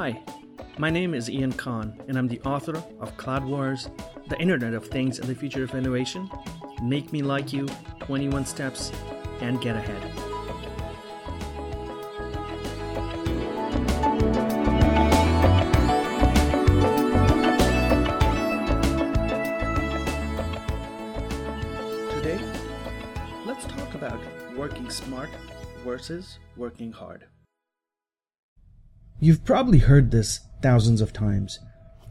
Hi, my name is Ian Khan, and I'm the author of Cloud Wars, The Internet of Things and the Future of Innovation, Make Me Like You, 21 Steps, and Get Ahead. Today, let's talk about working smart versus working hard. You've probably heard this thousands of times.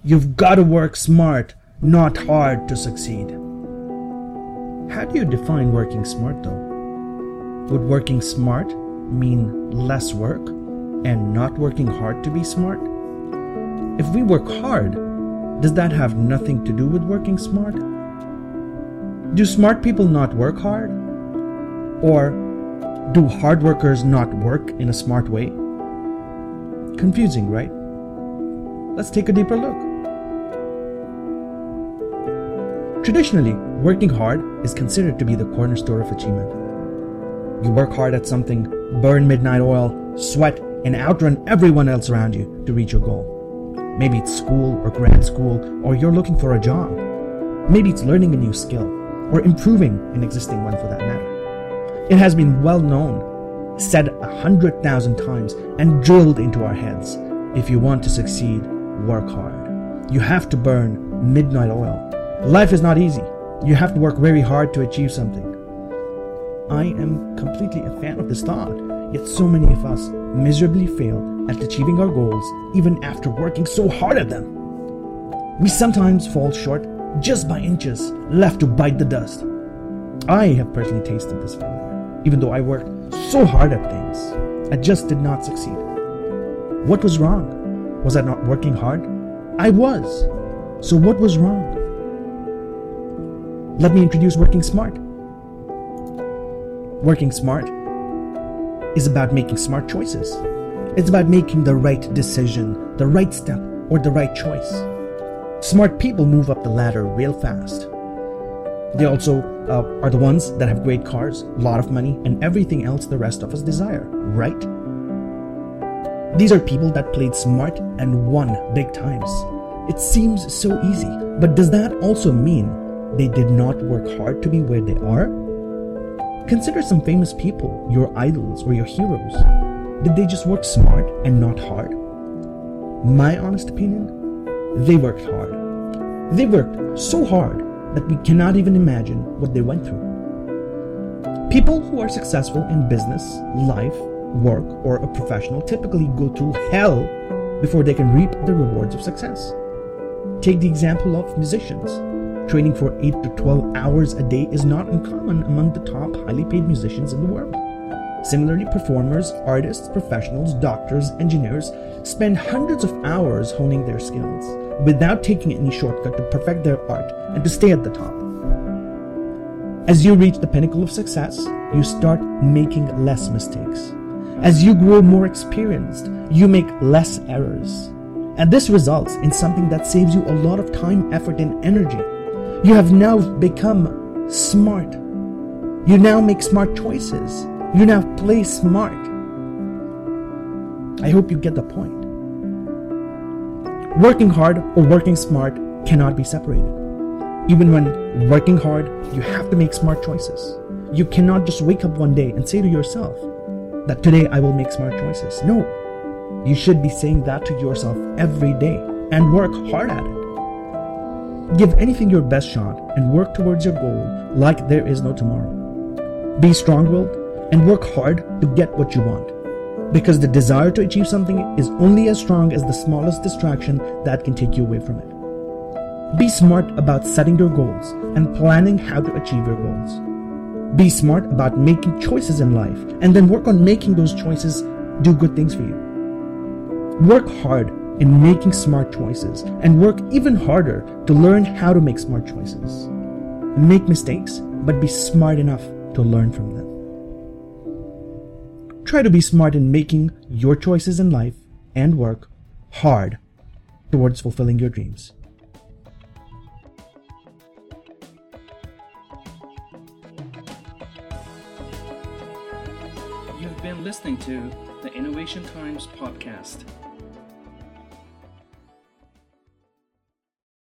You've got to work smart, not hard to succeed. How do you define working smart though? Would working smart mean less work and not working hard to be smart? If we work hard, does that have nothing to do with working smart? Do smart people not work hard? Or do hard workers not work in a smart way? Confusing, right? Let's take a deeper look. Traditionally, working hard is considered to be the cornerstone of achievement. You work hard at something, burn midnight oil, sweat, and outrun everyone else around you to reach your goal. Maybe it's school or grad school, or you're looking for a job. Maybe it's learning a new skill, or improving an existing one for that matter. It has been well known, said a hundred thousand times, and drilled into our heads. If you want to succeed, work hard. You have to burn midnight oil. Life is not easy. You have to work very hard to achieve something. I am completely a fan of this thought, yet so many of us miserably fail at achieving our goals even after working so hard at them. We sometimes fall short just by inches, left to bite the dust. I have personally tasted this failure. Even though I worked so hard at things, I just did not succeed. What was wrong? Was I not working hard? I was. So what was wrong? Let me introduce Working Smart. Working Smart is about making smart choices. It's about making the right decision, the right step, or the right choice. Smart people move up the ladder real fast. They also uh, are the ones that have great cars, a lot of money, and everything else the rest of us desire, right? These are people that played smart and won big times. It seems so easy, but does that also mean they did not work hard to be where they are? Consider some famous people, your idols or your heroes. Did they just work smart and not hard? My honest opinion, they worked hard. They worked so hard that we cannot even imagine what they went through. People who are successful in business, life, work, or a professional typically go through hell before they can reap the rewards of success. Take the example of musicians. Training for 8 to 12 hours a day is not uncommon among the top highly paid musicians in the world. Similarly, performers, artists, professionals, doctors, engineers spend hundreds of hours honing their skills without taking any shortcut to perfect their art and to stay at the top. As you reach the pinnacle of success, you start making less mistakes. As you grow more experienced, you make less errors. And this results in something that saves you a lot of time, effort, and energy. You have now become smart. You now make smart choices. You now play smart. I hope you get the point. Working hard or working smart cannot be separated. Even when working hard, you have to make smart choices. You cannot just wake up one day and say to yourself that today I will make smart choices. No. You should be saying that to yourself every day and work hard at it. Give anything your best shot and work towards your goal like there is no tomorrow. Be strong willed and work hard to get what you want. Because the desire to achieve something is only as strong as the smallest distraction that can take you away from it. Be smart about setting your goals and planning how to achieve your goals. Be smart about making choices in life and then work on making those choices do good things for you. Work hard in making smart choices and work even harder to learn how to make smart choices. Make mistakes, but be smart enough to learn from them. Try to be smart in making your choices in life and work hard towards fulfilling your dreams. You've been listening to the Innovation Times podcast.